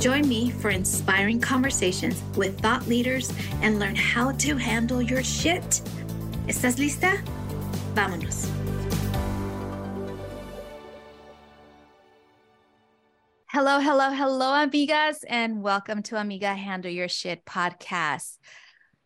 Join me for inspiring conversations with thought leaders and learn how to handle your shit. ¿Estás lista? Vámonos. Hello, hello, hello, amigas, and welcome to Amiga Handle Your Shit podcast.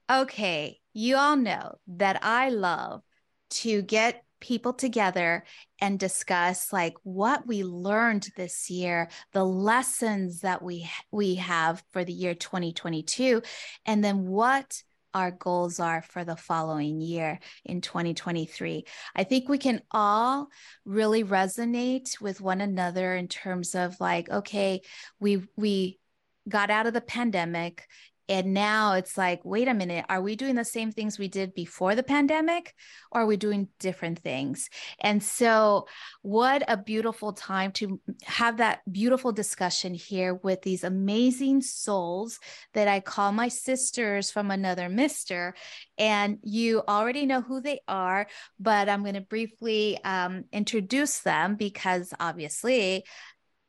Okay, you all know that I love to get people together and discuss like what we learned this year the lessons that we we have for the year 2022 and then what our goals are for the following year in 2023. I think we can all really resonate with one another in terms of like okay, we we got out of the pandemic and now it's like, wait a minute, are we doing the same things we did before the pandemic or are we doing different things? And so, what a beautiful time to have that beautiful discussion here with these amazing souls that I call my sisters from another mister. And you already know who they are, but I'm going to briefly um, introduce them because obviously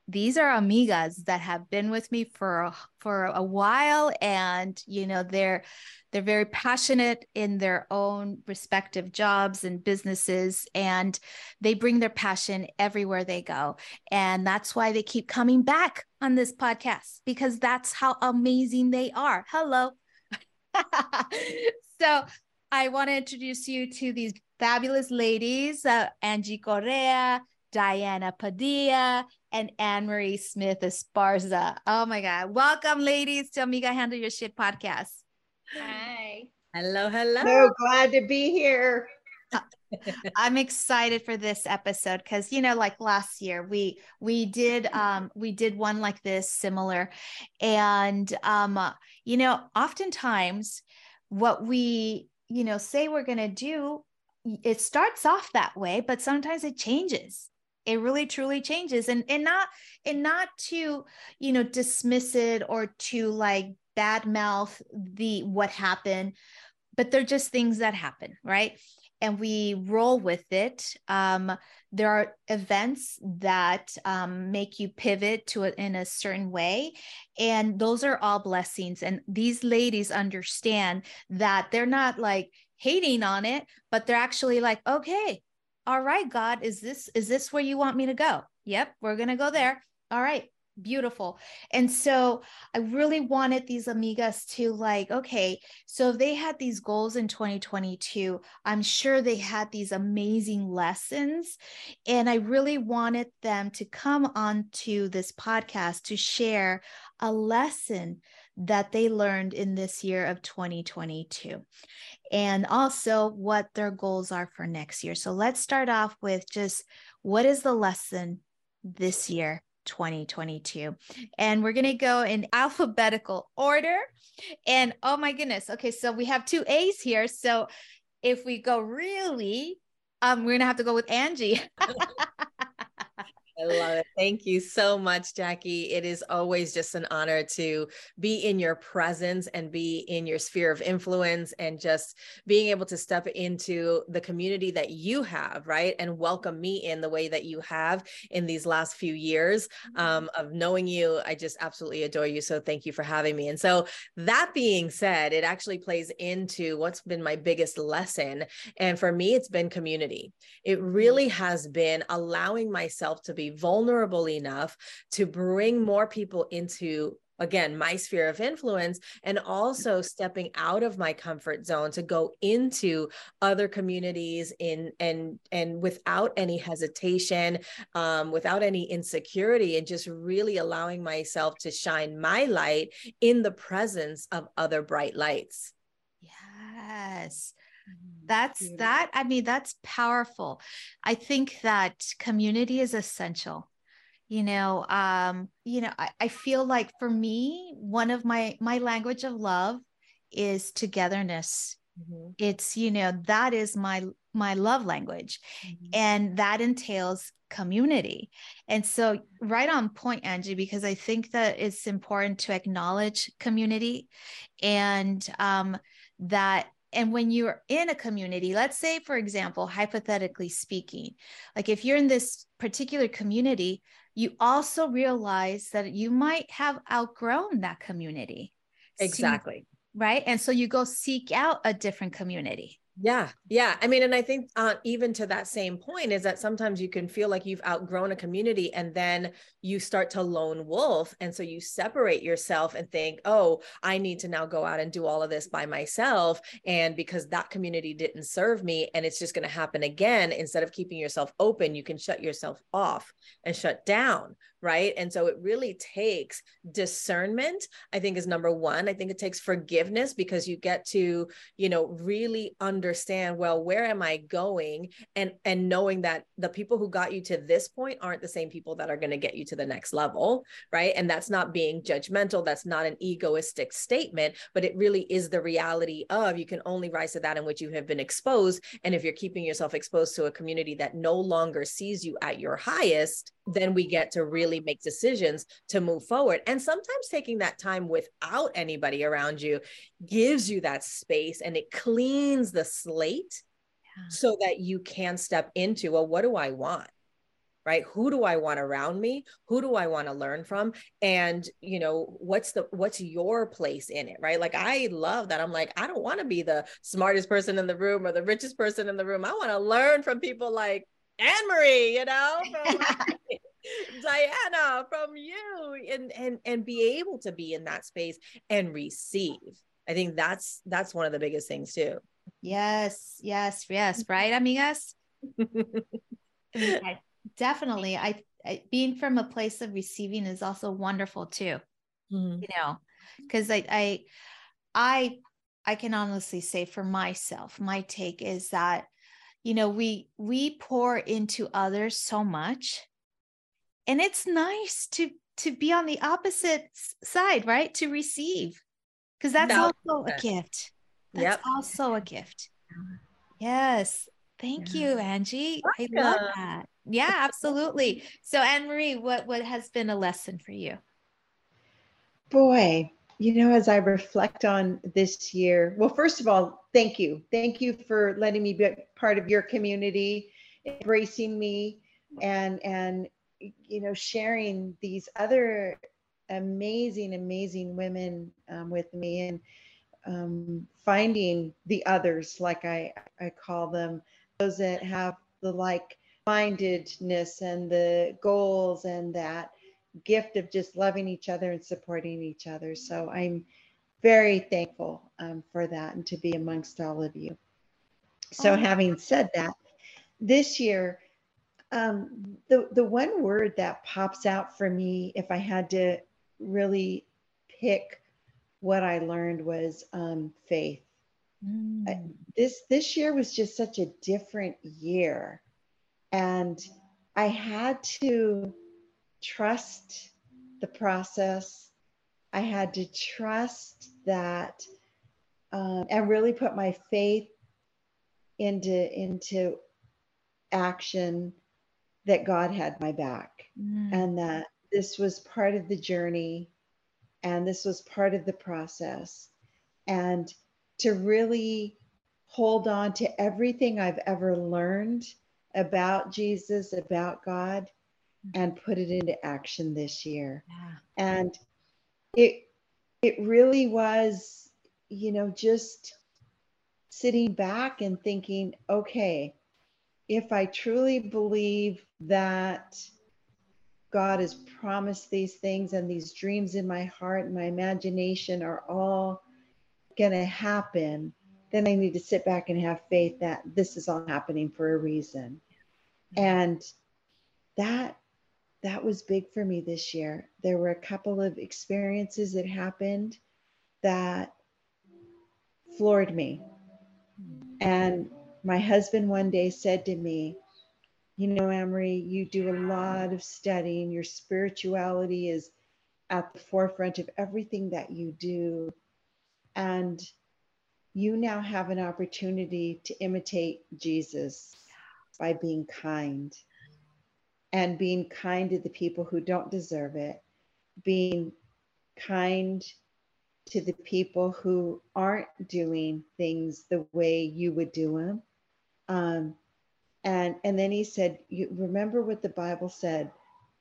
these are amigas that have been with me for for a while and you know they're they're very passionate in their own respective jobs and businesses and they bring their passion everywhere they go. And that's why they keep coming back on this podcast because that's how amazing they are. Hello. So i want to introduce you to these fabulous ladies uh, angie correa Diana Padilla, and Anne Marie Smith Esparza. Oh my God. Welcome, ladies, to Amiga Handle Your Shit podcast. Hi. Hello, hello. So glad to be here. I'm excited for this episode because you know, like last year, we we did um we did one like this similar, and um you know, oftentimes what we you know say we're gonna do, it starts off that way, but sometimes it changes it really truly changes and and not and not to you know dismiss it or to like bad mouth the what happened but they're just things that happen right? And we roll with it. Um, there are events that um, make you pivot to it in a certain way and those are all blessings and these ladies understand that they're not like hating on it but they're actually like okay all right god is this is this where you want me to go? Yep we're going to go there. All right beautiful. And so i really wanted these amigas to like okay so they had these goals in 2022 i'm sure they had these amazing lessons. And i really wanted them to come on to this podcast to share a lesson that they learned in this year of 2022 and also what their goals are for next year. So let's start off with just what is the lesson this year 2022. And we're going to go in alphabetical order. And oh my goodness. Okay, so we have two A's here. So if we go really, um, we're going to have to go with Angie. I love it. Thank you so much, Jackie. It is always just an honor to be in your presence and be in your sphere of influence and just being able to step into the community that you have, right? And welcome me in the way that you have in these last few years mm-hmm. um, of knowing you. I just absolutely adore you. So thank you for having me. And so, that being said, it actually plays into what's been my biggest lesson. And for me, it's been community. It mm-hmm. really has been allowing myself to be vulnerable enough to bring more people into again my sphere of influence and also stepping out of my comfort zone to go into other communities in and and without any hesitation um, without any insecurity and just really allowing myself to shine my light in the presence of other bright lights. Yes that's that i mean that's powerful. I think that community is essential you know um you know I, I feel like for me one of my my language of love is togetherness. Mm-hmm. it's you know that is my my love language mm-hmm. and that entails community. And so right on point angie because i think that it's important to acknowledge community and um that and when you're in a community, let's say, for example, hypothetically speaking, like if you're in this particular community, you also realize that you might have outgrown that community. Exactly. So, right. And so you go seek out a different community. Yeah. Yeah. I mean, and I think uh, even to that same point is that sometimes you can feel like you've outgrown a community and then you start to lone wolf. And so you separate yourself and think, oh, I need to now go out and do all of this by myself. And because that community didn't serve me and it's just going to happen again, instead of keeping yourself open, you can shut yourself off and shut down right? And so it really takes discernment, I think is number one. I think it takes forgiveness because you get to, you know, really understand, well, where am I going? And and knowing that the people who got you to this point aren't the same people that are going to get you to the next level, right? And that's not being judgmental, that's not an egoistic statement, but it really is the reality of you can only rise to that in which you have been exposed. And if you're keeping yourself exposed to a community that no longer sees you at your highest, then we get to really make decisions to move forward. And sometimes taking that time without anybody around you gives you that space and it cleans the slate yeah. so that you can step into, well, what do I want? right? Who do i want around me? Who do i want to learn from? And you know what's the what's your place in it? Right? Like i love that. I'm like i don't want to be the smartest person in the room or the richest person in the room. I want to learn from people like Anne Marie, you know, from Diana, from you, and and and be able to be in that space and receive. I think that's that's one of the biggest things too. Yes, yes, yes. Right, amigas. definitely. I, I, being from a place of receiving is also wonderful too. Mm-hmm. You know, because I I I I can honestly say for myself, my take is that you know we we pour into others so much and it's nice to to be on the opposite side right to receive because that's no. also a gift that's yep. also a gift yes thank yeah. you angie Welcome. i love that yeah absolutely so anne marie what what has been a lesson for you boy you know, as I reflect on this year, well, first of all, thank you. Thank you for letting me be part of your community, embracing me and and you know, sharing these other amazing, amazing women um, with me and um, finding the others, like I, I call them, those that have the like mindedness and the goals and that gift of just loving each other and supporting each other. So I'm very thankful um, for that and to be amongst all of you. So, having said that, this year, um, the the one word that pops out for me, if I had to really pick what I learned, was um, faith. Mm. I, this this year was just such a different year, and I had to trust the process. I had to trust that um, and really put my faith into into action that God had my back Mm. and that this was part of the journey and this was part of the process. And to really hold on to everything I've ever learned about Jesus, about God, and put it into action this year. Yeah. And it it really was, you know, just sitting back and thinking, okay, if I truly believe that God has promised these things and these dreams in my heart and my imagination are all going to happen, then I need to sit back and have faith that this is all happening for a reason. And that that was big for me this year. There were a couple of experiences that happened that floored me. And my husband one day said to me, You know, Amory, you do a lot of studying. Your spirituality is at the forefront of everything that you do. And you now have an opportunity to imitate Jesus by being kind and being kind to the people who don't deserve it, being kind to the people who aren't doing things the way you would do them. Um, and and then he said, "You remember what the Bible said: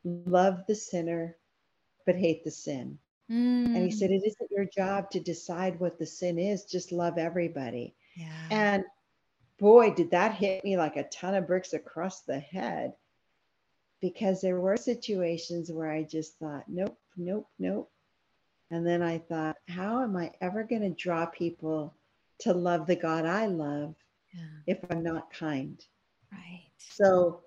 love the sinner, but hate the sin." And he Mm. said, "It isn't your job to decide what the sin is. Just love everybody." Yeah. And boy, did that hit me like a ton of bricks across the head because there were situations where I just thought, nope, nope, nope. And then I thought, how am I ever going to draw people to love the God I love yeah. if I'm not kind? Right. So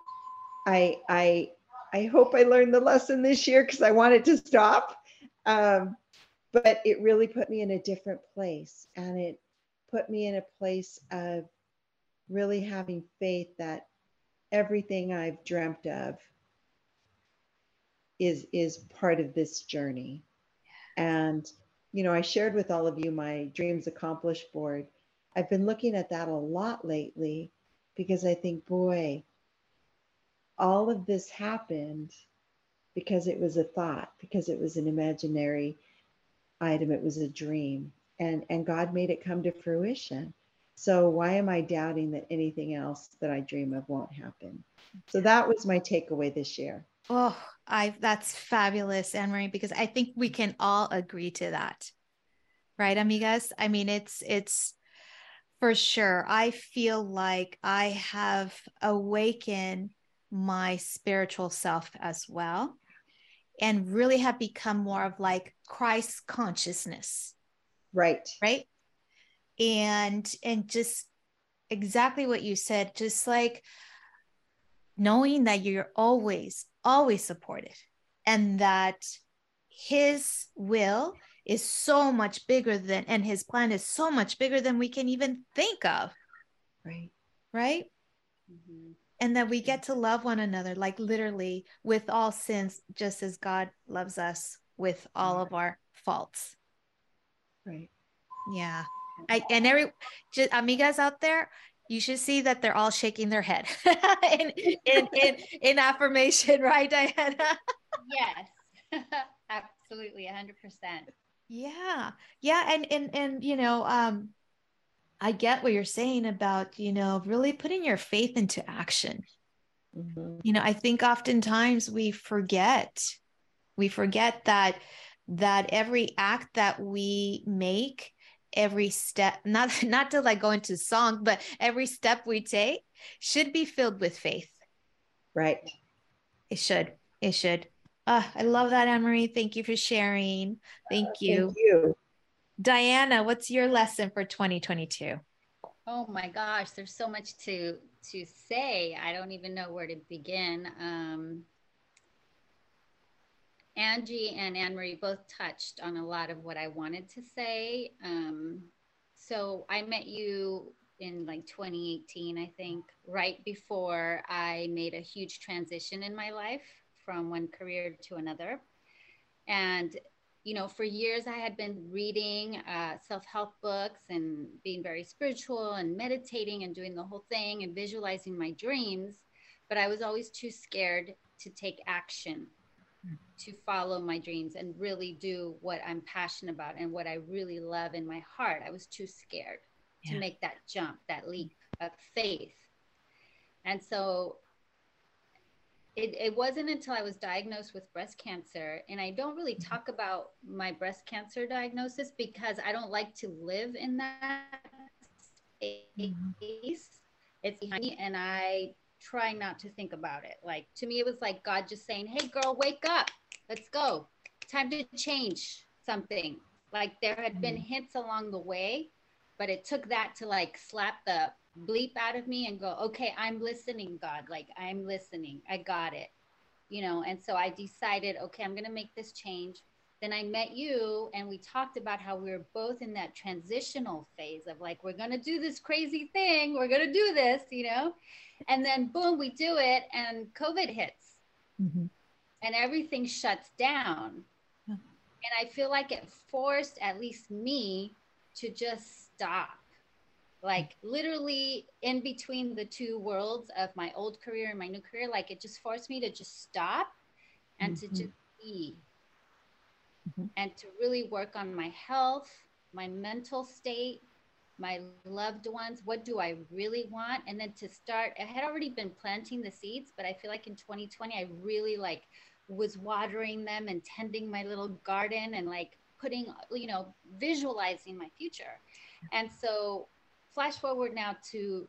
I I I hope I learned the lesson this year because I wanted to stop. Um, but it really put me in a different place and it put me in a place of really having faith that everything I've dreamt of is is part of this journey. And you know, I shared with all of you my dreams accomplished board. I've been looking at that a lot lately because I think, boy, all of this happened because it was a thought, because it was an imaginary item, it was a dream, and and God made it come to fruition. So why am I doubting that anything else that I dream of won't happen? So that was my takeaway this year. Oh, I that's fabulous, Anne Marie, because I think we can all agree to that. Right, amigas? I mean, it's it's for sure. I feel like I have awakened my spiritual self as well and really have become more of like Christ consciousness, Right. right? And and just exactly what you said, just like knowing that you're always always supported and that his will is so much bigger than and his plan is so much bigger than we can even think of. Right. right? Mhm. and that we get to love one another like literally with all sins just as god loves us with all of our faults. Right. yeah. I, and every just amigas out there you should see that they're all shaking their head. In, in, in, in affirmation right diana? Yes, absolutely, 100%. Yeah. Yeah. And and and you know, um, I get what you're saying about, you know, really putting your faith into action. Mhm. You know, I think oftentimes we forget, we forget that that every act that we make, every step, not not to like go into song, but every step we take should be filled with faith. Right. It should. It should. Ah, I love that, Anne Marie. Thank you for sharing. Thank you. Thank you. Diana, what's your lesson for 2022? Oh my gosh, there's so much to to say. I don't even know where to begin. Um, Angie and Anne Marie both touched on a lot of what I wanted to say. Um, so I met you in like 2018, I think, right before I made a huge transition in my life from one career to another. And you know, for years I had been reading uh, self help books and being very spiritual and meditating and doing the whole thing and visualizing my dreams. but I was always too scared to take action to follow my dreams and really do what I'm passionate about and what I really love in my heart. I was too scared yeah. to make that jump, that leap of faith. And so it, it wasn't until I was diagnosed with breast cancer, and I don't really mm-hmm. talk about my breast cancer diagnosis because I don't like to live in that space. Mm-hmm. It's behind me, and I try not to think about it. Like to me, it was like God just saying, "Hey, girl, wake up, let's go, time to change something." Like there had been mm-hmm. hints along the way, but it took that to like slap the bleep out of me and go, "Okay, I'm listening, God. Like I'm listening. I got it." You know, and so I decided, okay, I'm gonna make this change then I met you and we talked about how we were both in that transitional phase of like, we're going to do this crazy thing. We're going to do this, you know? And then boom, we do it and COVID hits mm-hmm. and everything shuts down. Yeah. And I feel like it forced at least me to just stop. Like literally in between the two worlds of my old career and my new career, like it just forced me to just stop and mm-hmm. to just be mm-hmm. and to really work on my health, my mental state, my loved ones. What do I really want? And then to start, I had already been planting the seeds, but I feel like in 2020, I really like was watering them and tending my little garden and like putting, you know, visualizing my future. And so, flash forward now to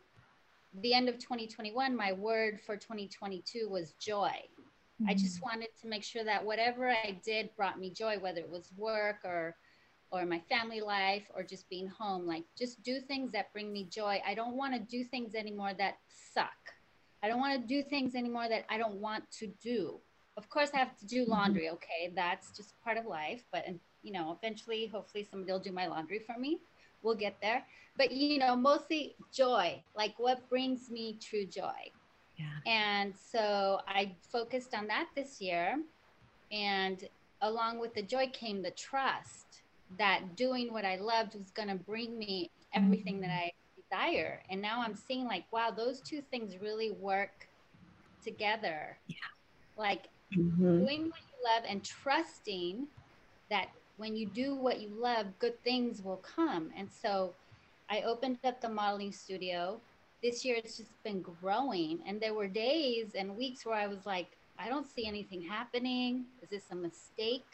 the end of 2021, my word for 2022 was joy. Mm-hmm. I just wanted to make sure that whatever I did brought me joy, whether it was work or or my family life or just being home. Like just do things that bring me joy. I don't want to do things anymore that suck. I don't want to do things anymore that I don't want to do. Of course, I have to do mm-hmm. laundry. Okay, that's just part of life. But you know, eventually, hopefully, somebody will do my laundry for me. We'll get there. But you know, mostly joy. Like what brings me true joy. Yeah. And so I focused on that this year. And along with the joy came the trust that doing what I loved was going to bring me everything that I desire. And now I'm seeing, like, wow, those two things really work together. Yeah. Like mm-hmm. doing what you love and trusting that when you do what you love, good things will come. And so I opened up the modeling studio this year it's just been growing. And there were days and weeks where I was like, I don't see anything happening. Is this a mistake?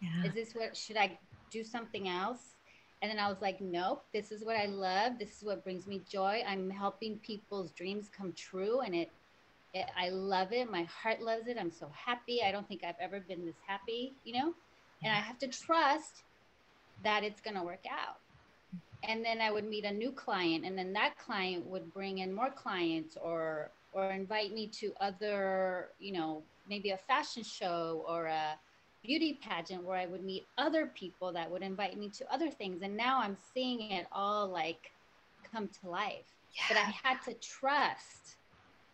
Yeah. Is this what should I do something else? And then I was like, nope, this is what I love. This is what brings me joy. I'm helping people's dreams come true. And it, it I love it. My heart loves it. I'm so happy. I don't think I've ever been this happy, you know? And I have to trust that it's going to work out and then I would meet a new client, and then that client would bring in more clients or or invite me to other, you know, maybe a fashion show or a beauty pageant where I would meet other people that would invite me to other things. And now I'm seeing it all like come to life. Yeah. But I had to trust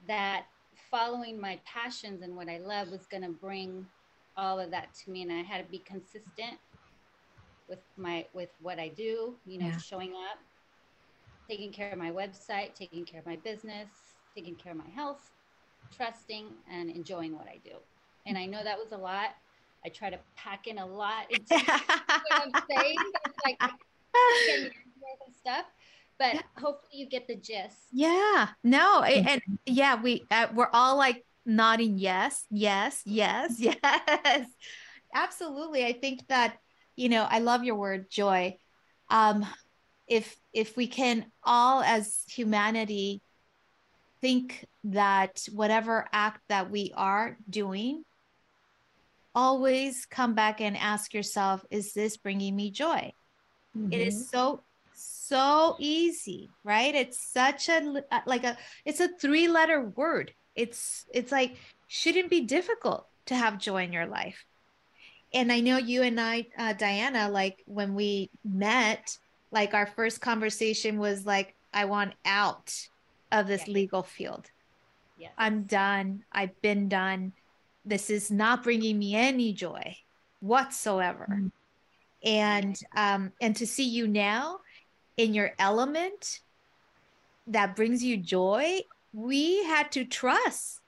that following my passions and what I love was going to bring all of that to me. And I had to be consistent with my with what I do, you know, yeah. showing up, taking care of my website, taking care of my business, taking care of my health, trusting and enjoying what I do. And I know that was a lot. I try to pack in a lot into what I'm saying. It's like stuff but hopefully you get the gist. Yeah. No, and yeah, we uh, we're all like nodding yes, yes, yes, yes. Absolutely. I think that you know, I love your word joy. Um, if if we can all as humanity think that whatever act that we are doing always come back and ask yourself is this bringing me joy mm-hmm. it is mm-hmm. so so easy right it's such a like a it's a three letter word it's it's like shouldn't be difficult to have joy in your life and I know you and I, uh, Diana, like when we met, like our first conversation was like, I want out of this yeah. legal field. Yes. I'm done. I've been done. This is not bringing me any joy whatsoever. Mm-hmm. And um, and to see you now in your element that brings you joy, we had to trust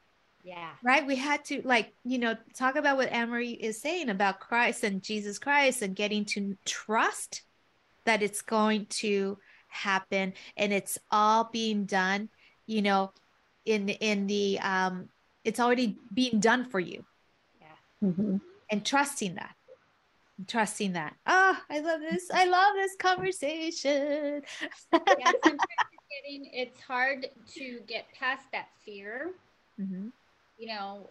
Yeah. right we had to like you know talk about what Anne-Marie is saying about christ and jesus christ and getting to trust that it's going to happen and it's all being done you know in in the um it's already being done for you Yeah. Mm-hmm. and trusting that trusting that oh i love this i love this conversation Yeah. Getting it's hard to get past that fear, Mhm. you know,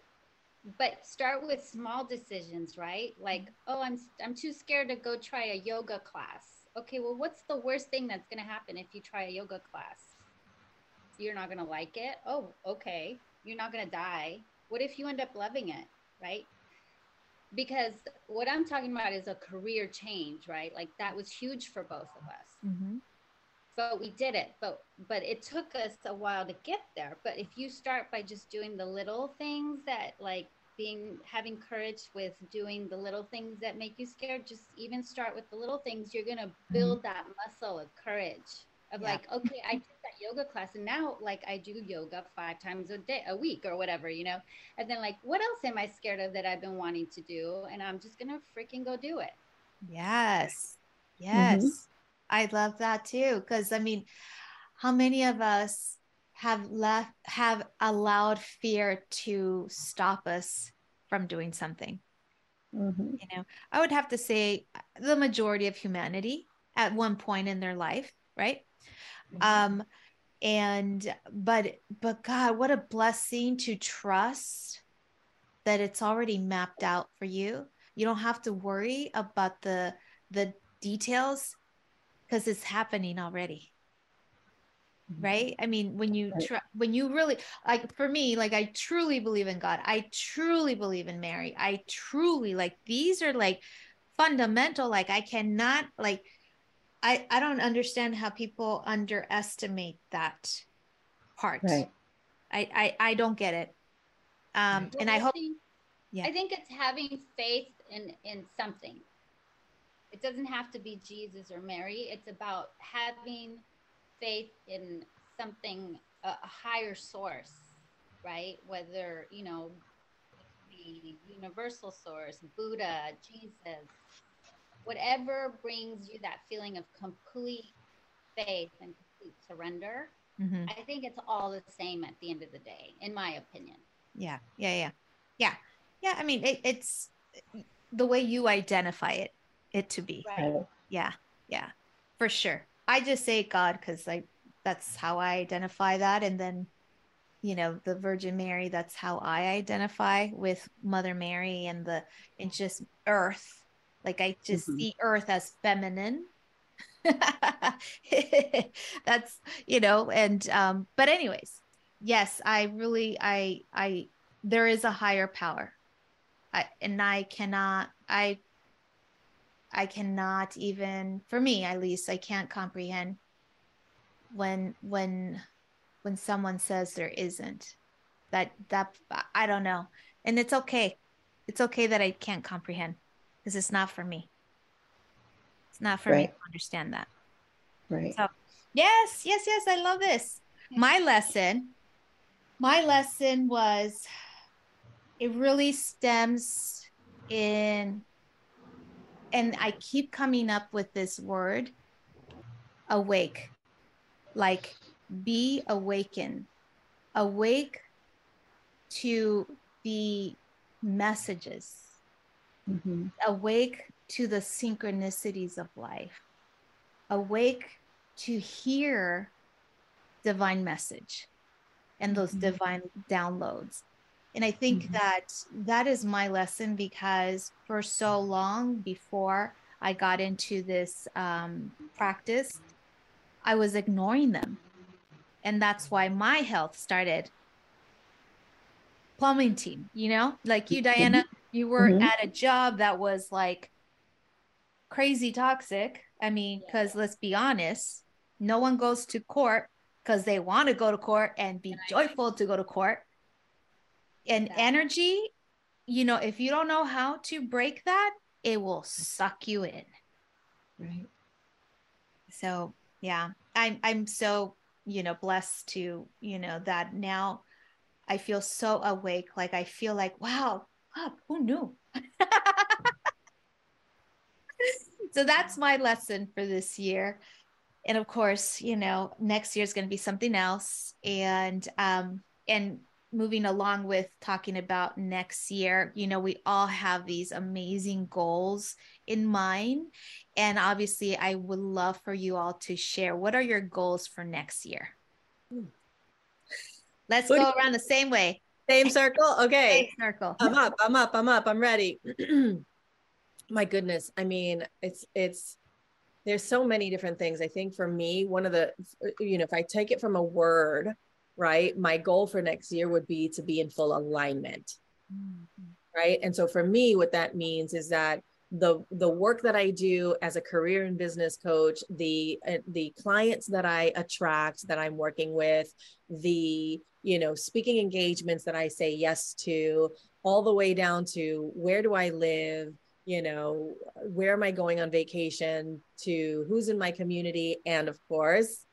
but start with small decisions, right? Like, oh, I'm I'm too scared to go try a yoga class. Okay, well, what's the worst thing that's going to happen if you try a yoga class? You're not going to like it. Oh, okay. You're not going to die. What if you end up loving it, right? Because what I'm talking about is a career change, right? Like that was huge for both of us Mhm. But we did it. But but it took us a while to get there. But if you start by just doing the little things that like being having courage with doing the little things that make you scared just even start with the little things you're going to mm-hmm. build that muscle of courage of Yeah. like okay i did that yoga class and now like i do yoga five times a day a week or whatever you know? And then like what else am i scared of that i've been wanting to do? And i'm just going to freaking go do it. Yes. Mm-hmm. Yes. I love that too. Because I mean, how many of us have left, have allowed fear to stop us from doing something? Mhm. You know, I would have to say the majority of humanity at one point in their life, right? Um, and but but God, what a blessing to trust that it's already mapped out for you. You don't have to worry about the the details because it's happening already right i mean when you Right. tr- when you really like for me like i truly believe in god i truly believe in mary i truly like these are like fundamental like i cannot like i i don't understand how people underestimate that part Right. i i i don't get it um and Well, i hope think- Yeah. I think it's having faith in in something. It doesn't have to be Jesus or Mary. It's about having faith in something a, a higher source, right? Whether you know the universal source, Buddha, Jesus, whatever brings you that feeling of complete faith and complete surrender. Mhm. I think it's all the same at the end of the day, in my opinion. yeah yeah yeah yeah yeah i mean it, it's the way you identify it it to be Right. Right. yeah yeah for sure i just say god because like that's how i identify that and then you know the virgin mary that's how i identify with mother mary and the and just earth like i just Mhm. see earth as feminine that's you know and um but anyways yes i really i i there is a higher power I, and i cannot i i cannot even for me at least i can't comprehend when when when someone says there isn't. That that i don't know. And it's okay. It's okay that i can't comprehend because it's not for me. It's not for me to understand that. Right. so yes yes yes i love this. My lesson my lesson was it really stems in and i keep coming up with this word awake. Like be awakened. Awake to the messages. Mhm. awake to the synchronicities of life. Awake to hear divine message and those Mhm. divine downloads and i think Mhm. that that is my lesson because for so long before i got into this um, practice i was ignoring them and that's why my health started plumbing team, you know like you diana you were Mhm. at a job that was like crazy toxic i mean Yeah. because let's be honest no one goes to court because they want to go to court and be joyful to go to court and Exactly. energy you know if you don't know how to break that it will suck you in. Right. so yeah i'm i'm so you know blessed to you know that now i feel so awake. Like i feel like wow up who knew? So that's my lesson for this year. And of course you know next year is going to be something else. And um and moving along with talking about next year you know we all have these amazing goals in mind. And obviously i would love for you all to share what are your goals for next year? Hmm. let's go around the same way. Same circle? Okay. same circle. I'm up i'm up i'm up i'm ready. My goodness. I mean it's it's there's so many different things. I think for me one of the you know if i take it from a word right my goal for next year would be to be in full alignment mm-hmm. right and so for me what that means is that the the work that i do as a career and business coach the uh, the clients that i attract that i'm working with the you know speaking engagements that i say yes to all the way down to where do i live you know where am i going on vacation to who's in my community and of course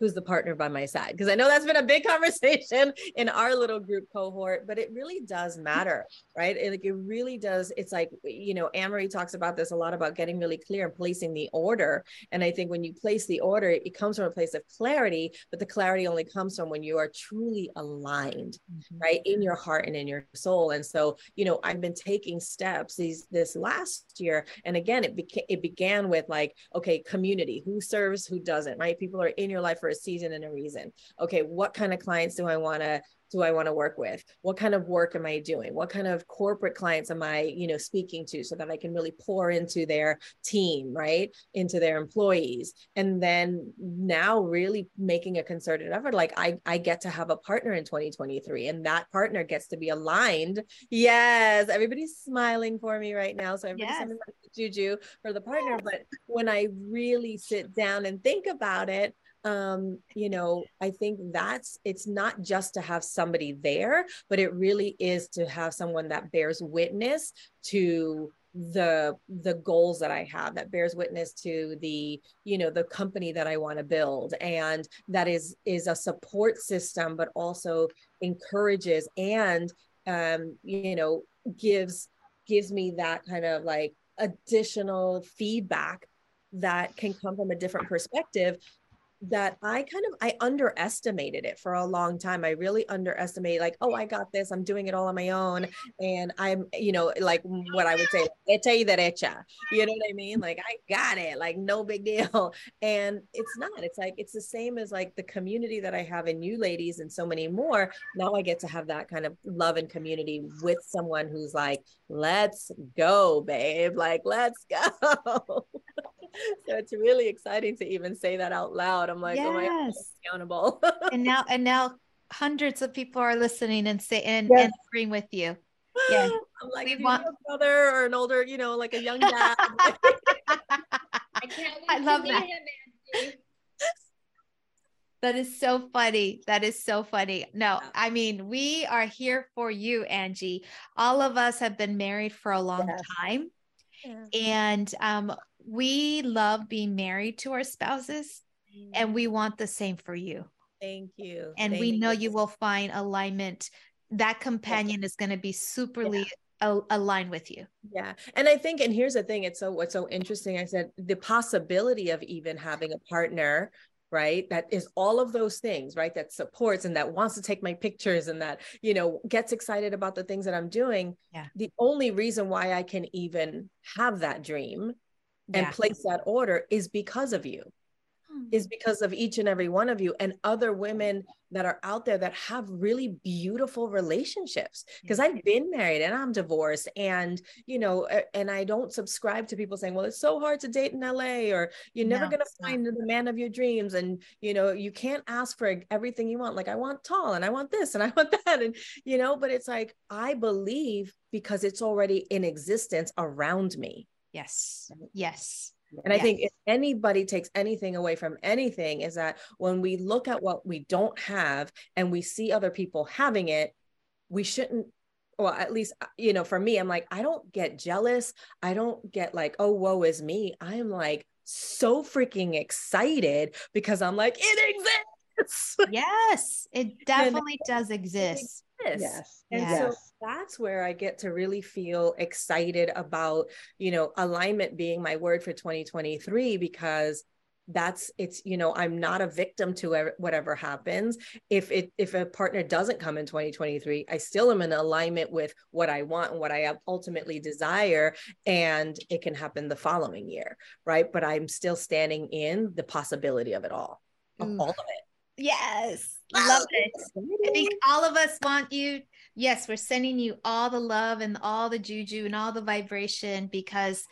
who's the partner by my side because i know that's been a big conversation in our little group cohort but it really does matter right it, like it really does it's like you know Anne-Marie talks about this a lot about getting really clear and placing the order and i think when you place the order it comes from a place of clarity but the clarity only comes from when you are truly aligned mm-hmm. right in your heart and in your soul and so you know i've been taking steps these this last year and again it became it began with like okay community who serves who doesn't right people are in your life for a season and a reason. Okay, what kind of clients do I want to do I want to work with? What kind of work am I doing? What kind of corporate clients am I, you know, speaking to so that I can really pour into their team, right? Into their employees. And then now really making a concerted effort. Like I, I get to have a partner in 2023 and that partner gets to be aligned. Yes, everybody's smiling for me right now. So everybody's yes. juju for the partner. But when I really sit down and think about it, um you know i think that's it's not just to have somebody there but it really is to have someone that bears witness to the the goals that i have that bears witness to the you know the company that i want to build. And that is is a support system but also encourages and um you know gives gives me that kind of like additional feedback that can come from a different perspective that I kind of I underestimated it for a long time. I really underestimated like, oh, I got this. I'm doing it all on my own. And I'm, eh, you know, like what I would say, echa y derecha. You know what I mean? Like I got it, like no big deal. And it's not. It's like it's the same as like the community that I have in you ladies and so many more. Now I get to have that kind of love and community with someone who's like, let's go, babe. Like, let's go. so it's really exciting to even say that out loud. I'm like, yes. oh my God, accountable. and now, and now hundreds of people are listening and say and, yes. and agreeing with you. Yeah. I'm like, we want a brother or an older, you know, like a young dad. I can't I love that. Him, that is so funny. That is so funny. No, I mean, we are here for you, Angie. All of us have been married for a long yes. time. Yeah. And um, we love being married to our spouses mm. and we want the same for you. Thank you. And Thank we know you. you will find alignment. That companion is going to be superly yeah. aligned with you. Yeah. And I think, and here's the thing, it's so what's so interesting. I said the possibility of even having a partner right that is all of those things right that supports and that wants to take my pictures and that you know gets excited about the things that i'm doing yeah the only reason why i can even have that dream and yeah. place that order is because of you hmm. is because of each and every one of you and other women that are out there that have really beautiful relationships because I've been married and I'm divorced and you know and I don't subscribe to people saying well it's so hard to date in LA or you're never no, going to find not. the man of your dreams and you know you can't ask for everything you want like I want tall and I want this and I want that and you know but it's like I believe because it's already in existence around me Yes. Yes. And I yes. think if anybody takes anything away from anything, is that when we look at what we don't have and we see other people having it, we shouldn't well at least uh, you know for me i'm like i don't get jealous i don't get like oh woe is me i'm like so freaking excited because i'm like it exists exists. yes, it definitely does exist. Yes. And Yes. so that's where I get to really feel excited about, you know, alignment being my word for 2023 because that's it's you know i'm not a victim to whatever happens if it if a partner doesn't come in 2023 i still am in alignment with what i want and what i ultimately desire and it can happen the following year right but i'm still standing in the possibility of it all of Ooh. all of it Yes, love it. I think all of us want you. Yes, we're sending you all the love and all the juju and all the vibration because,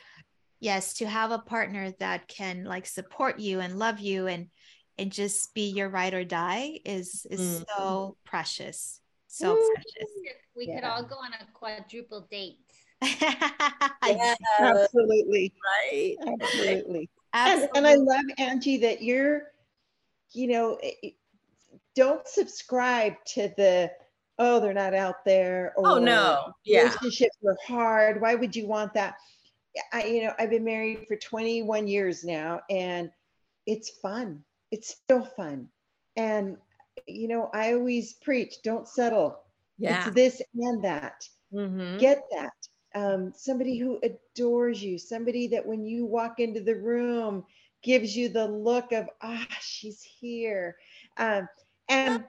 yes, to have a partner that can like support you and love you and and just be your ride or die is is Mm. so precious, so Woo. precious. We could all go on a quadruple date. Yeah, Absolutely. right Absolutely. And, Absolutely. and I love Angie that you're, you know, it- it- don't subscribe to the, oh, they're not out there. Or oh no yeah relationships are hard. Why would you want that? I, you know, I've been married for 21 years now and it's fun. It's still fun. And, you know, I always preach, don't settle. yeah It's this and that Mhm. get that um, somebody who adores you somebody that when you walk into the room gives you the look of ah she's here um, and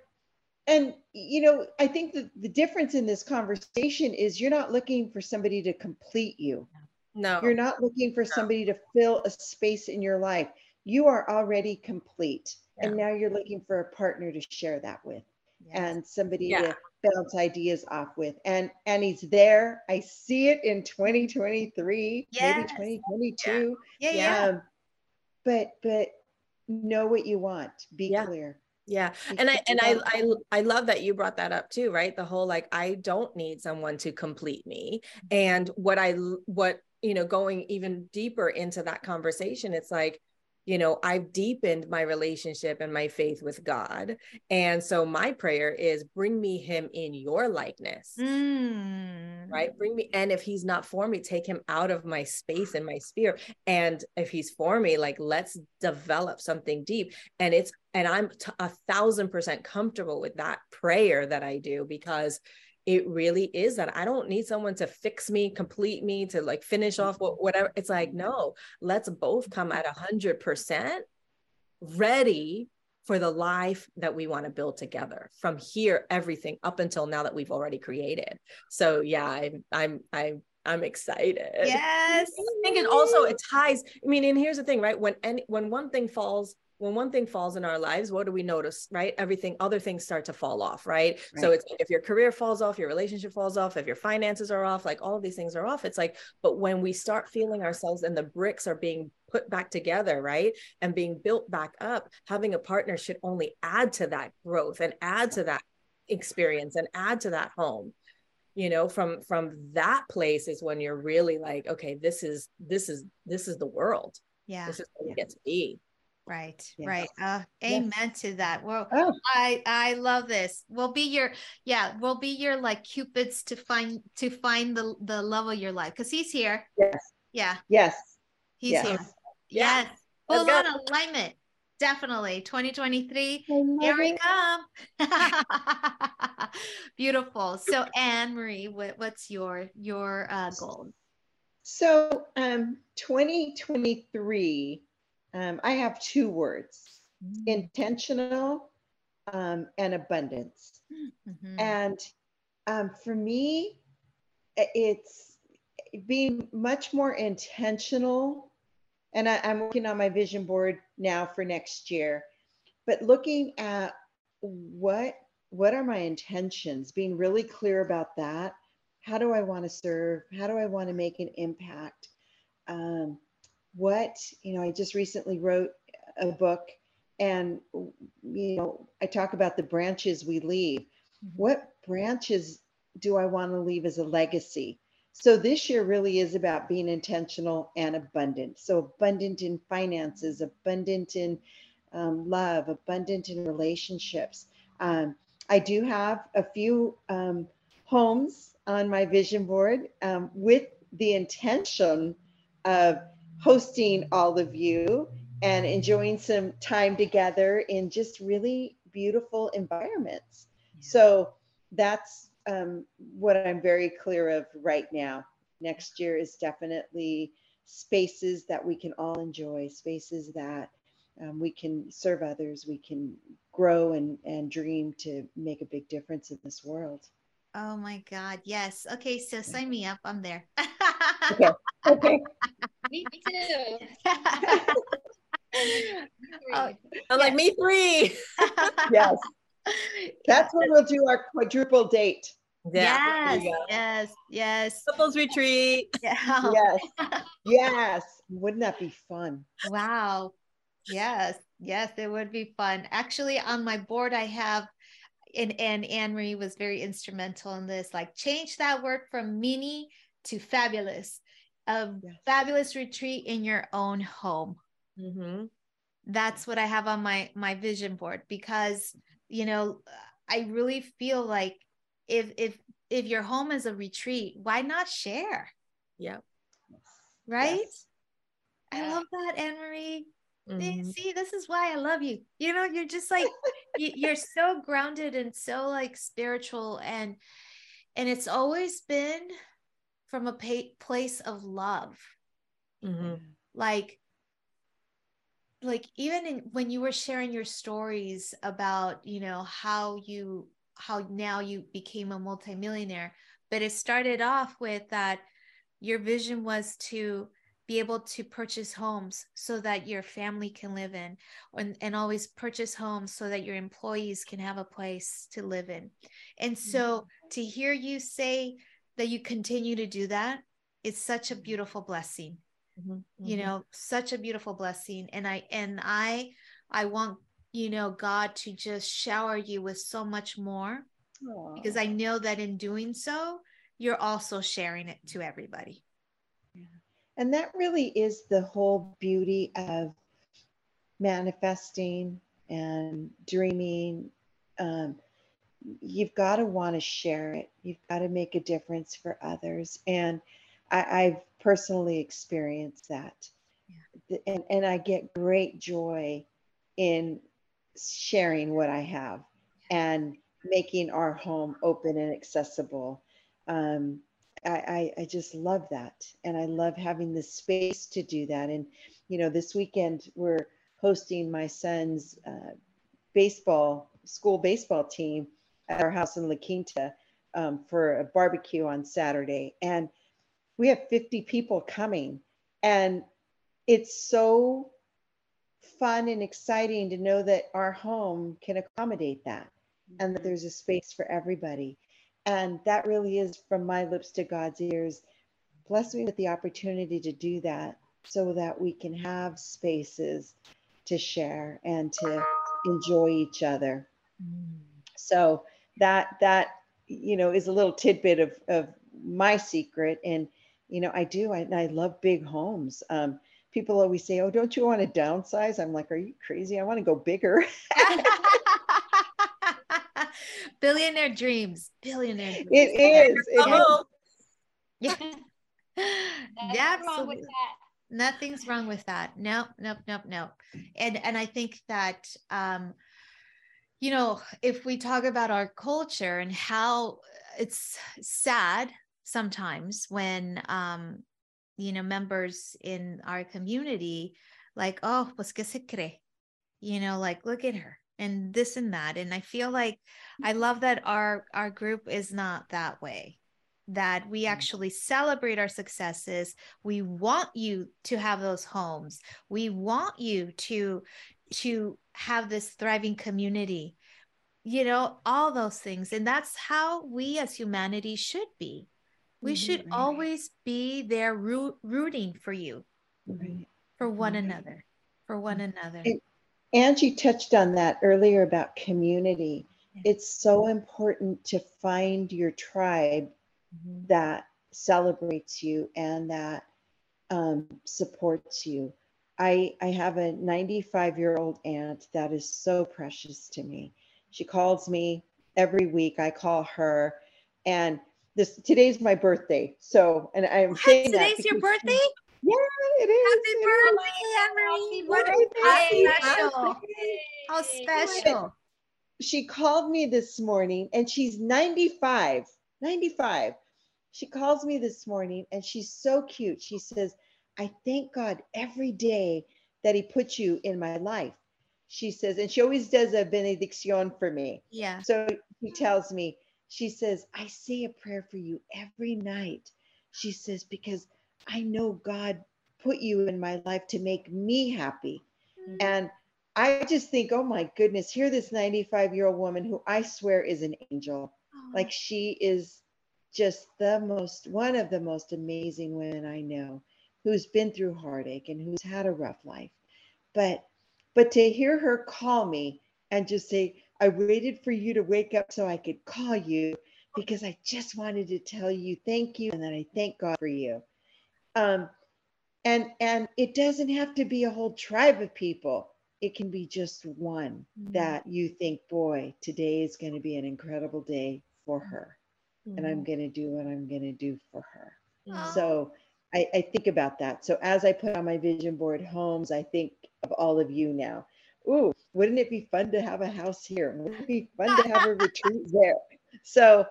and you know i think that the difference in this conversation is you're not looking for somebody to complete you no you're not looking for somebody to fill a space in your life you are already complete and now you're looking for a partner to share that with Yes. and somebody Yeah. to bounce ideas off with. And and he's there. I see it in 2023, Yes. maybe 2022. yeah, yeah. Um, but but know what you want. Be Yeah. clear. Yeah. And I and I, I I love that you brought that up too, right? The whole like I don't need someone to complete me. And what i what you know going even deeper into that conversation, it's like you know, I've deepened my relationship and my faith with God. And so my prayer is bring me him in your likeness. Mm. right bring me and if he's not for me take him out of my space and my sphere and if he's for me like let's develop something deep and it's and i'm t- a thousand percent comfortable with that prayer that i do because it really is that i don't need someone to fix me complete me to like finish off mm-hmm. whatever it's like mm-hmm. no let's both come at a hundred percent ready for the life that we want to build together from here everything up until now that we've already created so yeah i'm i'm i'm i'm excited Yes. I think it also it ties. I mean, and here's the thing, right? When any when one thing falls, when one thing falls in our lives, what do we notice, right? Everything, other things start to fall off, right? So it's like if your career falls off, your relationship falls off, if your finances are off, like all of these things are off. It's like, but when we start feeling ourselves and the bricks are being put back together, right? And being built back up, having a partner should only add to that growth and add to that experience and add to that home you know from from that place is when you're really like okay this is this is this is the world Yeah. this is what Yeah. get to be Right. Yeah. Right. Uh, Yeah. amen to that. Well, Oh, I I love this. We'll be your yeah. We'll be your like cupids to find to find the the love of your life because he's here. yes, Yeah, yes. he's Yes. here. Yeah. Yes. Full on alignment. Definitely. 2023. Here we come. Beautiful. So Anne Marie, what, what's your your uh, goal? So, um, 2023, um, I have two words intentional um, and abundance. Mhm. And um, for me, it's being much more intentional. And I, I'm working on my vision board now for next year, but looking at what what are my intentions, being really clear about that. How do I want to serve? How do I want to make an impact? Um, what you know, I just recently wrote a book, and you know, I talk about the branches we leave Mhm. what branches do I want to leave as a legacy? So this year really is about being intentional and abundant. So abundant in finances, abundant in um, love, abundant in relationships. Um, I do have a few um, homes on my vision board um, with the intention of hosting all of you and enjoying some time together in just really beautiful environments. So that's um, what I'm very clear of right now. Next year is definitely spaces that we can all enjoy, spaces that um, we can serve others, we can grow and, and dream to make a big difference in this world. Oh my God. Yes. Okay. So sign me up. I'm there. okay. Okay. Me too. oh, I'm like, me three. yes. That's when we'll do our quadruple date. Yeah, yes, yes, yes. Couples retreat. Yeah. Yes. Yes. Wouldn't that be fun? Wow. Yes, yes, it would be fun. Actually, on my board, I have, and, and Anne Marie was very instrumental in this, like change that word from mini to fabulous. A Yes. fabulous retreat in your own home. Mm-hmm. That's what I have on my my vision board because you know I really feel like if if if your home is a retreat, why not share? Yep. Right? Yes. I love that, Anne Marie. Mhm. See, this is why I love you. You know, you're just like you're so grounded and so like spiritual, and and it's always been from a pa- place of love. Mhm. Like, like even in, when you were sharing your stories about, you know, how you how now you became a multimillionaire, but it started off with that your vision was to be able to purchase homes so that your family can live in and, and always purchase homes so that your employees can have a place to live in and so to hear you say that you continue to do that is such a beautiful blessing Mhm. you Mhm. know such a beautiful blessing and i and i i want you know god to just shower you with so much more because i know that in doing so you're also sharing it to everybody And that really is the whole beauty of manifesting and dreaming. Um, you've got to want to share it. You've got to make a difference for others. And I, I've personally experienced that. Th- And, and I get great joy in sharing what I have and making our home open and accessible. Um, I, I, I just love that. And I love having the space to do that. And, you know, this weekend we're hosting my son's uh, baseball, school baseball team at our house in La Quinta um, for a barbecue on Saturday. And we have 50 people coming. And it's so fun and exciting to know that our home can accommodate that and that there's a space for everybody. And that really is from my lips to God's ears. Bless me with the opportunity to do that so that we can have spaces to share and to enjoy each other. So that that you know is a little tidbit of of my secret. And you know, I do. I, I love big homes. Um, people always say, "Oh, don't you want to downsize?" I'm like, "Are you crazy? I want to go bigger." billionaire dreams billionaire dreams. It is. It is. Oh, yeah Nothing wrong with absolutely that. nothing's wrong with that nope nope nope nope and and i think that um you know if we talk about our culture and how it's sad sometimes when um you know members in our community like oh pues que se cree? You know like look at her and this and that and i feel like i love that our our group is not that way that we actually celebrate our successes we want you to have those homes we want you to to have this thriving community you know all those things and that's how we as humanity should be we should Mhm. always be there root, rooting for you Right. for one Mhm. another for one another It- Angie touched on that earlier about community. Yeah. It's so important to find your tribe Mhm. that celebrates you and that um, supports you. I, I have a 95 year old aunt that is so precious to me. She calls me every week. I call her, and this today's my birthday. So, and I'm What? saying that today's your birthday Yeah, it is. happy it is. birthday Anne-Marie. what a Happy how birthday. special how special she called me this morning and she's 95, 95. She calls me this morning and she's so cute. She says, I thank God every day that He puts you in my life. She says, and she always does a benediction for me. Yeah. So she tells me, she says, I say a prayer for you every night. She says, because I know God put you in my life to make me happy. Mm-hmm. And I just think, oh my goodness, here this 95 year old woman who I swear is an angel. Oh, Like she is just the most, one of the most amazing women I know who's been through heartache and who's had a rough life. But, but to hear her call me and just say, I waited for you to wake up so I could call you because I just wanted to tell you thank you and that I thank God for you. Um, and and it doesn't have to be a whole tribe of people. It can be just one Mhm. that you think, boy, today is going to be an incredible day for her, and I'm going to do what I'm going to do for her. Oh. So I, I think about that. So as I put on my vision board homes, I think of all of you now. Ooh, wouldn't it be fun to have a house here? Wouldn't it be fun to have a retreat there? So,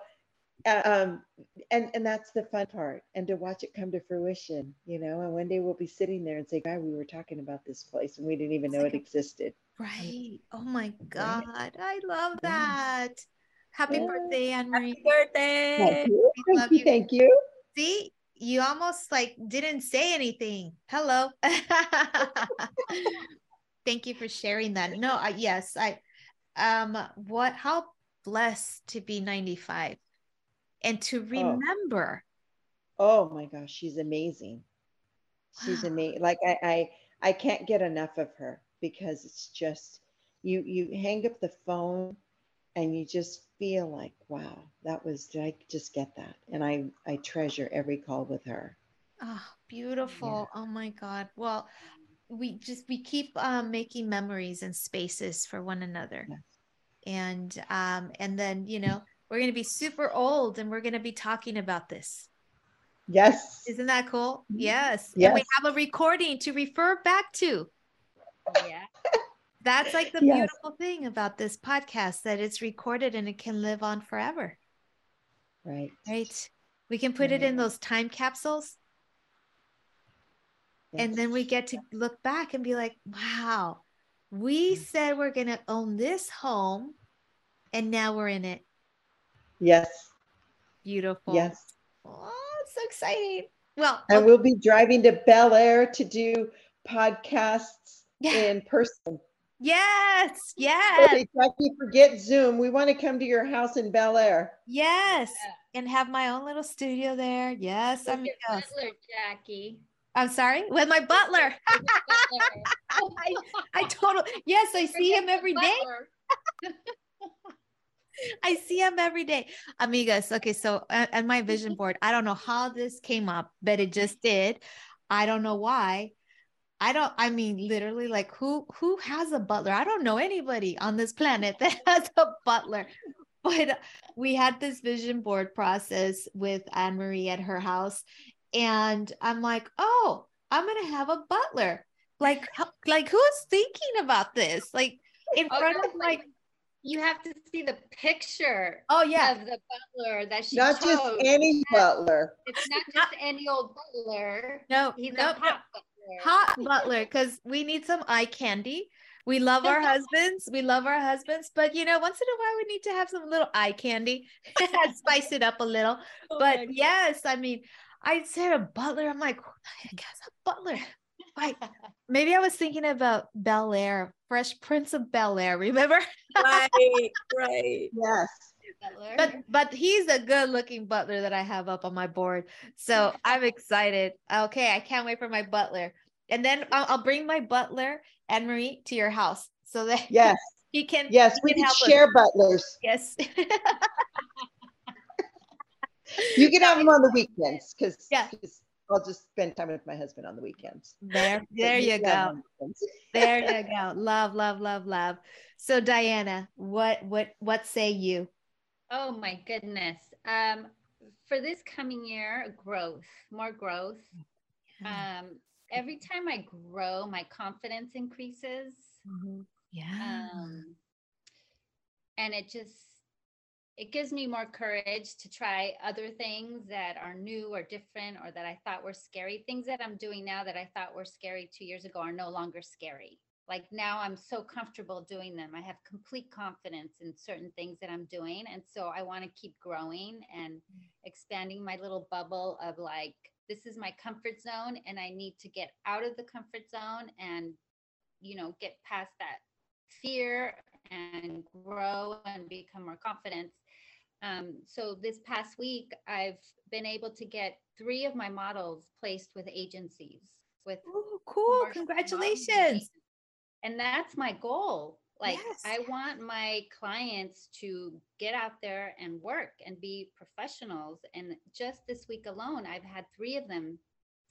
uh, um, and and that's the fun part, and to watch it come to fruition, you know. And one day we'll be sitting there and say, "God, we were talking about this place, and we didn't even It's know like it a- existed." Right. Oh my God. I love that. Happy Yeah. birthday, Anne Marie. Happy birthday. Thank you, We thank you, you. thank you. See, you almost like didn't say anything. Hello. Thank you for sharing that. No, I, yes, I um what how blessed to be 95 and to remember. Oh my gosh, she's amazing. She's Wow. amazing. Like I, I, I can't get enough of her because it's just you. You hang up the phone, and you just feel like, wow, that was. Did I just get that? And I, I treasure every call with her. Oh, beautiful. Oh my God. Well, we just we keep um making memories and spaces for one another. Yes. And um and then, you know, we're going to be super old and we're going to be talking about this. Yes. Isn't that cool? Yes. And we Mm-hmm. Have a recording to refer back to. Yeah. That's like the Yes. beautiful thing about this podcast that it's recorded and it can live on forever, Right. right? We can put it in those time capsules and then we get to look back and be like, wow, we Mm. said we're going to own this home and now we're in it. Yes. Beautiful. Yes. Oh, it's so exciting. Well, And okay, we'll be driving to Bel Air to do podcasts Yeah. in person. Yes, yes, Hey, Jackie, forget Zoom. We want to come to your house in Bel Air. yes. And have my own little studio there. Yes, With I'm your butler, Jackie. I'm sorry, with my butler. With butler. I, I totally, yes, I see Forget him every day. I see him every day. Amigas, okay, so uh, and my vision board, I don't know how this came up, but it just did. I don't know why. I don't I mean literally like who who has a butler? I don't know anybody on this planet that has a butler. But we had this vision board process with Anne Marie at her house and I'm like, "Oh, I'm going to have a butler." Like how- like who's thinking about this? Like in Oh, front no, of like, you have to see the picture Oh yeah. of the butler that she Not just any butler. It's not just any old butler. No, He's no, a hot butler. Hot butler because we need some eye candy. We love our husbands. We love our husbands, but you know, once in a while we need to have some little eye candy, spice it up a little. Oh But yes, I mean, I said a butler. I'm like, heck has a butler? Like, maybe I was thinking about Bel Air, Fresh Prince of Bel Air. Remember? right, right. Yes. Butler. But but he's a good looking butler that I have up on my board. So I'm excited. Okay, I can't wait for my butler. And then I'll, I'll bring my butler Anne Marie to your house so that Yes. he can Yes. he We can can help us. share butlers. Yes. You can have them on the weekends because Yeah. I'll just spend time with my husband on the weekends. there there you you can have go. on the weekends. There you go. Love, love, love, love. So Diana, what what what say you? Oh my goodness. Um, for this coming year, growth, more growth. Um, every time I grow, my confidence increases. Mhm. Yeah. Um, and it just it gives me more courage to try other things that are new or different or that I thought were scary. Things that I'm doing now that I thought were scary two years ago are no longer scary. Like now I'm so comfortable doing them. I have complete confidence in certain things that I'm doing. And so I want to keep growing and expanding my little bubble of like, this is my comfort zone and I need to get out of the comfort zone and, you know, get past that fear and grow and become more confident. Um, so this past week, I've been able to get three of my models placed with agencies. With oh, cool! Congratulations! And that's my goal. Like yes. I want my clients to get out there and work and be professionals. And just this week alone, I've had three of them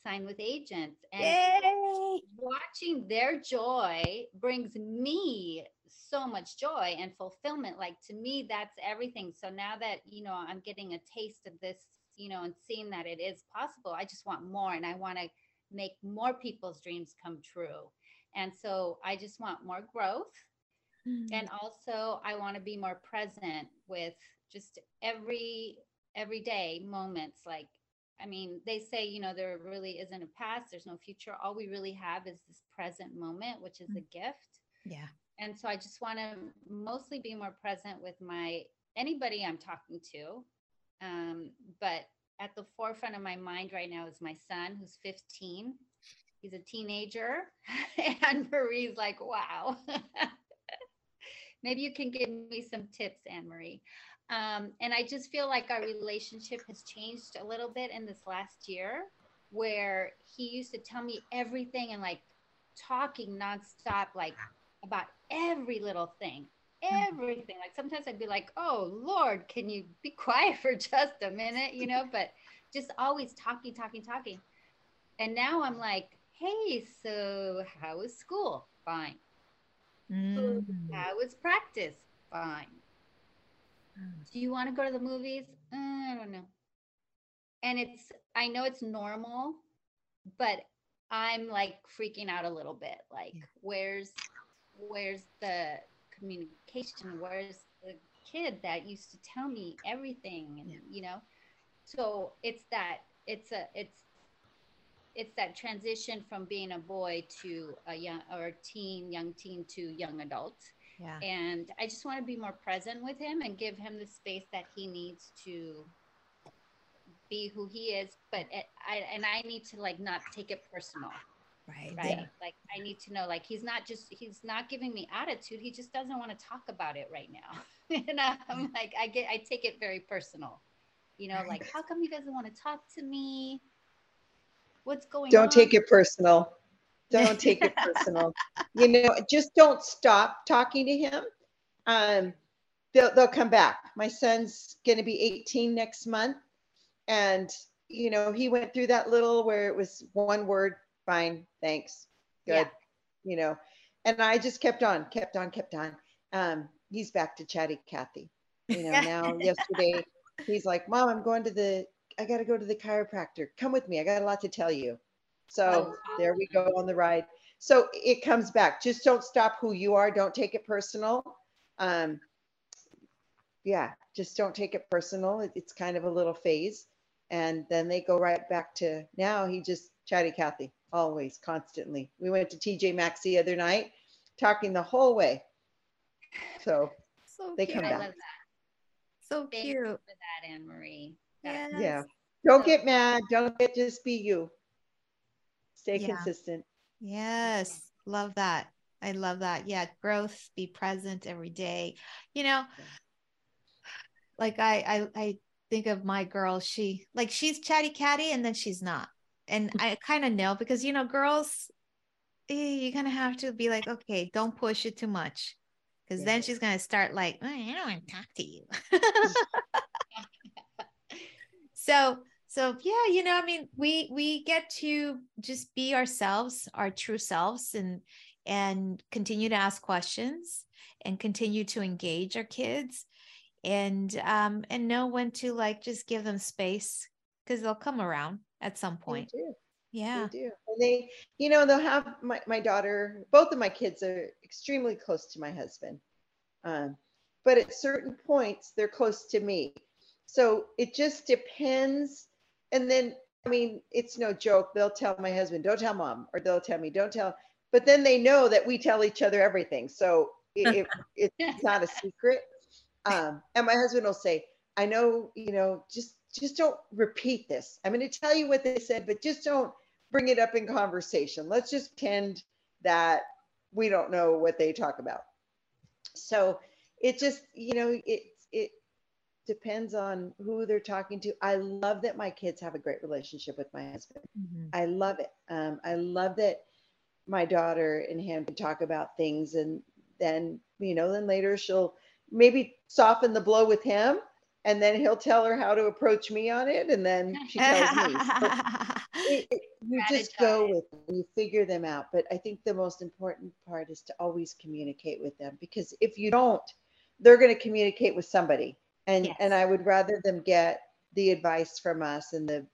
sign with agents and Yay! watching their joy brings me so much joy and fulfillment like to me that's everything so now that you know i'm getting a taste of this you know and seeing that it is possible i just want more and i want to make more people's dreams come true and so i just want more growth mm. and also i want to be more present with just every everyday moments like I mean, they say, you know, there really isn't a past, there's no future. All we really have is this present moment, which is a mm. gift. Yeah. And so I just want to mostly be more present with my anybody I'm talking to. Um, but at the forefront of my mind right now is my son, who's 15. He's a teenager. Anne Marie's like, wow. Maybe you can give me some tips, Anne Marie. Um, and I just feel like our relationship has changed a little bit in this last year, where he used to tell me everything and like talking nonstop, like about every little thing, mm-hmm. everything. Like sometimes I'd be like, oh, Lord, can you be quiet for just a minute, you know? But just always talking, talking, talking. And now I'm like, hey, so how was school? Fine. Mm. How was practice? Fine do you want to go to the movies? Uh, I don't know. And it's, I know it's normal, but I'm like freaking out a little bit. Like, where's, where's the communication? Where's the kid that used to tell me everything? And, yeah. you know, so it's that, it's a, it's, it's that transition from being a boy to a young or teen, young teen to young adult yeah. And I just want to be more present with him and give him the space that he needs to be who he is. But it, I and I need to like not take it personal. Right. Right. Yeah. Like I need to know like he's not just he's not giving me attitude. He just doesn't want to talk about it right now. and I'm mm. like I get I take it very personal. You know, like how come he doesn't want to talk to me? What's going on Don't on? take it personal. Don't take it personal. you know, just don't stop talking to him. Um, they'll, they'll come back. My son's going to be 18 next month. And, you know, he went through that little where it was one word, fine, thanks, good, yeah. you know. And I just kept on, kept on, kept on. Um, he's back to chatty Cathy. You know, now yesterday he's like, Mom, I'm going to the, I got to go to the chiropractor. Come with me. I got a lot to tell you. So oh, there we go on the ride. So it comes back. Just don't stop who you are. Don't take it personal. Um, yeah, just don't take it personal. It's kind of a little phase. And then they go right back to now he just chatty Cathy, always, constantly. We went to TJ Maxx the other night, talking the whole way. So, so they cute. come back. So Thank cute. for that, Anne Marie. Yes. Yeah. Don't get mad. Don't get just be you. Stay yeah. consistent. Yes. Love that. I love that. Yeah. Growth, be present every day. You know, like I, I, I think of my girl, she like she's chatty catty and then she's not. And I kind of know because, you know, girls, eh, you're to have to be like, okay, don't push it too much. Because yeah. then she's going to start like, oh, I don't want to talk to you. so so yeah you know i mean we we get to just be ourselves our true selves and and continue to ask questions and continue to engage our kids and um and know when to like just give them space because they'll come around at some point. yeah they do. And they you know they'll have my, my daughter both of my kids are extremely close to my husband um but at certain points, they're close to me. So it just depends. And then, I mean, it's no joke. They'll tell my husband, don't tell mom, or they'll tell me, don't tell. But then they know that we tell each other everything. So it, it, it's not a secret. Um, and my husband will say, I know, you know, just just don't repeat this. I'm going to tell you what they said, but just don't bring it up in conversation. Let's just pretend that we don't know what they talk about. So it just, you know, it it depends on who they're talking to. I love that my kids have a great relationship with my husband. Mm-hmm. I love it. Um, I love that my daughter and him can talk about things and then, you know, then later she'll maybe soften the blow with him and then he'll tell her how to approach me on it and then she tells me it, it, you just go with them you figure them out but i think the most important part is to always communicate with them because if you don't they're going to communicate with somebody and yes. and i would rather them get the advice from us and the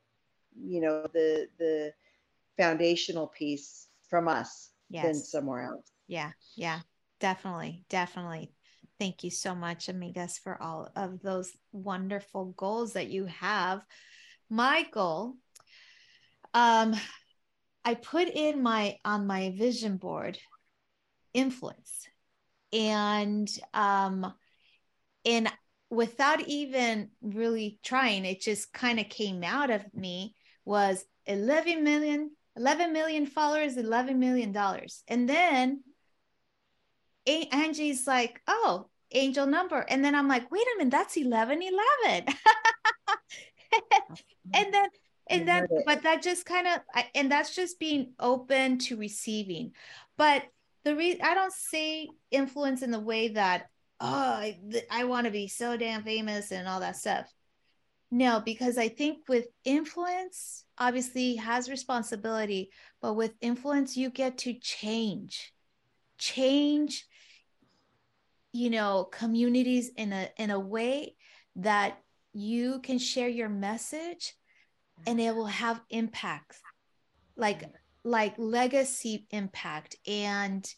you know the the foundational piece from us yes. than somewhere else yeah yeah definitely definitely Thank you so much, amigas, for all of those wonderful goals that you have. My goal, um, I put in my on my vision board influence, and um, and without even really trying, it just kind of came out of me was 11 million 11 million followers 11 million dollars and then Angie's like, oh, angel number. And then I'm like, wait a minute, that's 11 11. and then, and then, but that just kind of, and that's just being open to receiving. But the reason I don't say influence in the way that, oh, I, I want to be so damn famous and all that stuff. No, because I think with influence, obviously has responsibility, but with influence, you get to change, change you know communities in a in a way that you can share your message and it will have impact like like legacy impact and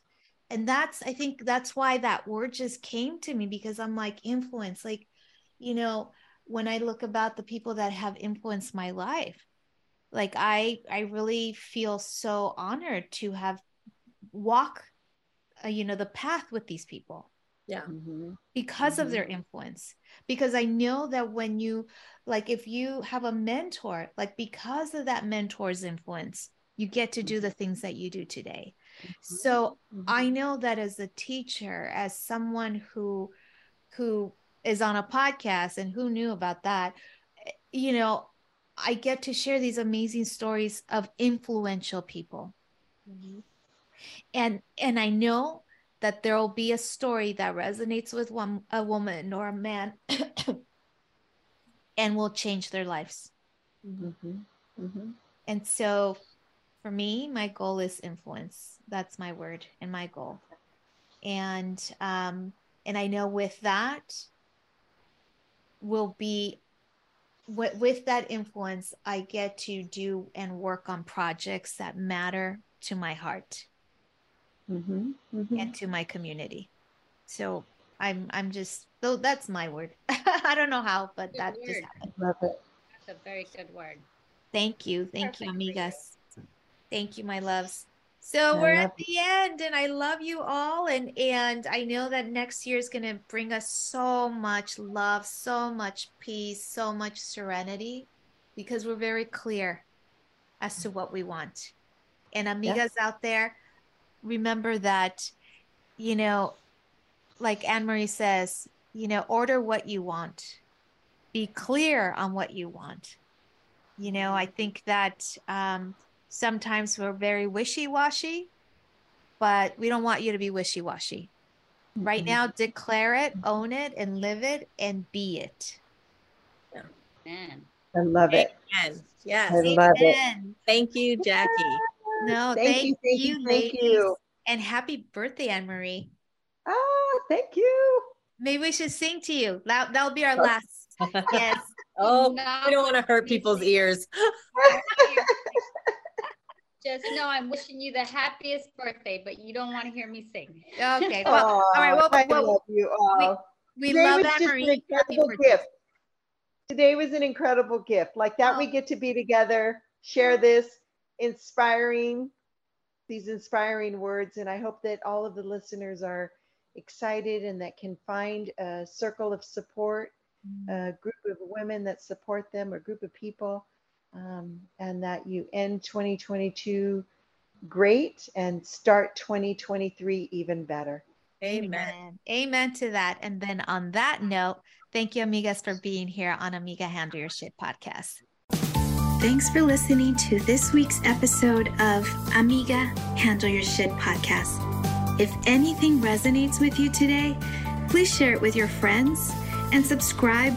and that's i think that's why that word just came to me because i'm like influence like you know when i look about the people that have influenced my life like i i really feel so honored to have walk uh, you know the path with these people yeah mm-hmm. because mm-hmm. of their influence because i know that when you like if you have a mentor like because of that mentor's influence you get to do the mm-hmm. things that you do today mm-hmm. so i mm-hmm. know that as a teacher as someone who who is on a podcast and who knew about that eh, you know i get to share these amazing stories of influential people mm-hmm. and and i know that there will be a story that resonates with one a woman or a man and will change their lives mm-hmm. Mm-hmm. and so for me my goal is influence that's my word and my goal and um and i know with that will be with, with that influence i get to do and work on projects that matter to my heart mm-hmm, mm-hmm. and to my community. So I'm I'm just so that's my word. I don't know how, but good that word. just happened. Love it. That's a very good word. Thank you. Thank Perfect you, amigas. Thank you, my loves. So I we're at the end and I love you all and and I know that next year is going to bring us so much love, so much peace, so much serenity because we're very clear as to what we want. And amigas yes. out there, remember that, you know, like Anne Marie says, you know, order what you want, be clear on what you want. You know, I think that um, sometimes we're very wishy washy, but we don't want you to be wishy washy. Mm-hmm. Right now, declare it, own it, and live it, and be it. Amen. I love it. Amen. Yes. I love it. Thank you, Jackie. No, thank, thank you, thank you, thank you. And happy birthday, Anne Marie. Oh, thank you. Maybe we should sing to you. That, that'll be our last. yes. Oh, no, we don't want to hurt people's ears. Just know I'm wishing you the happiest birthday, but you don't want to hear me sing. Okay. Well, all right. Well, I well, love you all. We Today love that, Marie. incredible gift. Today was an incredible gift. Like that, oh. we get to be together, share this inspiring, these inspiring words. And I hope that all of the listeners are excited and that can find a circle of support, mm. a group of women that support them, a group of people, um, and that you end 2022 great and start 2023 even better. Amen. Amen. Amen to that. And then on that note, thank you, amigas, for being here on Amiga Handle Your Shit podcast. Thanks for listening to this week's episode of Amiga Handle Your Shit podcast. If anything resonates with you today, please share it with your friends and subscribe,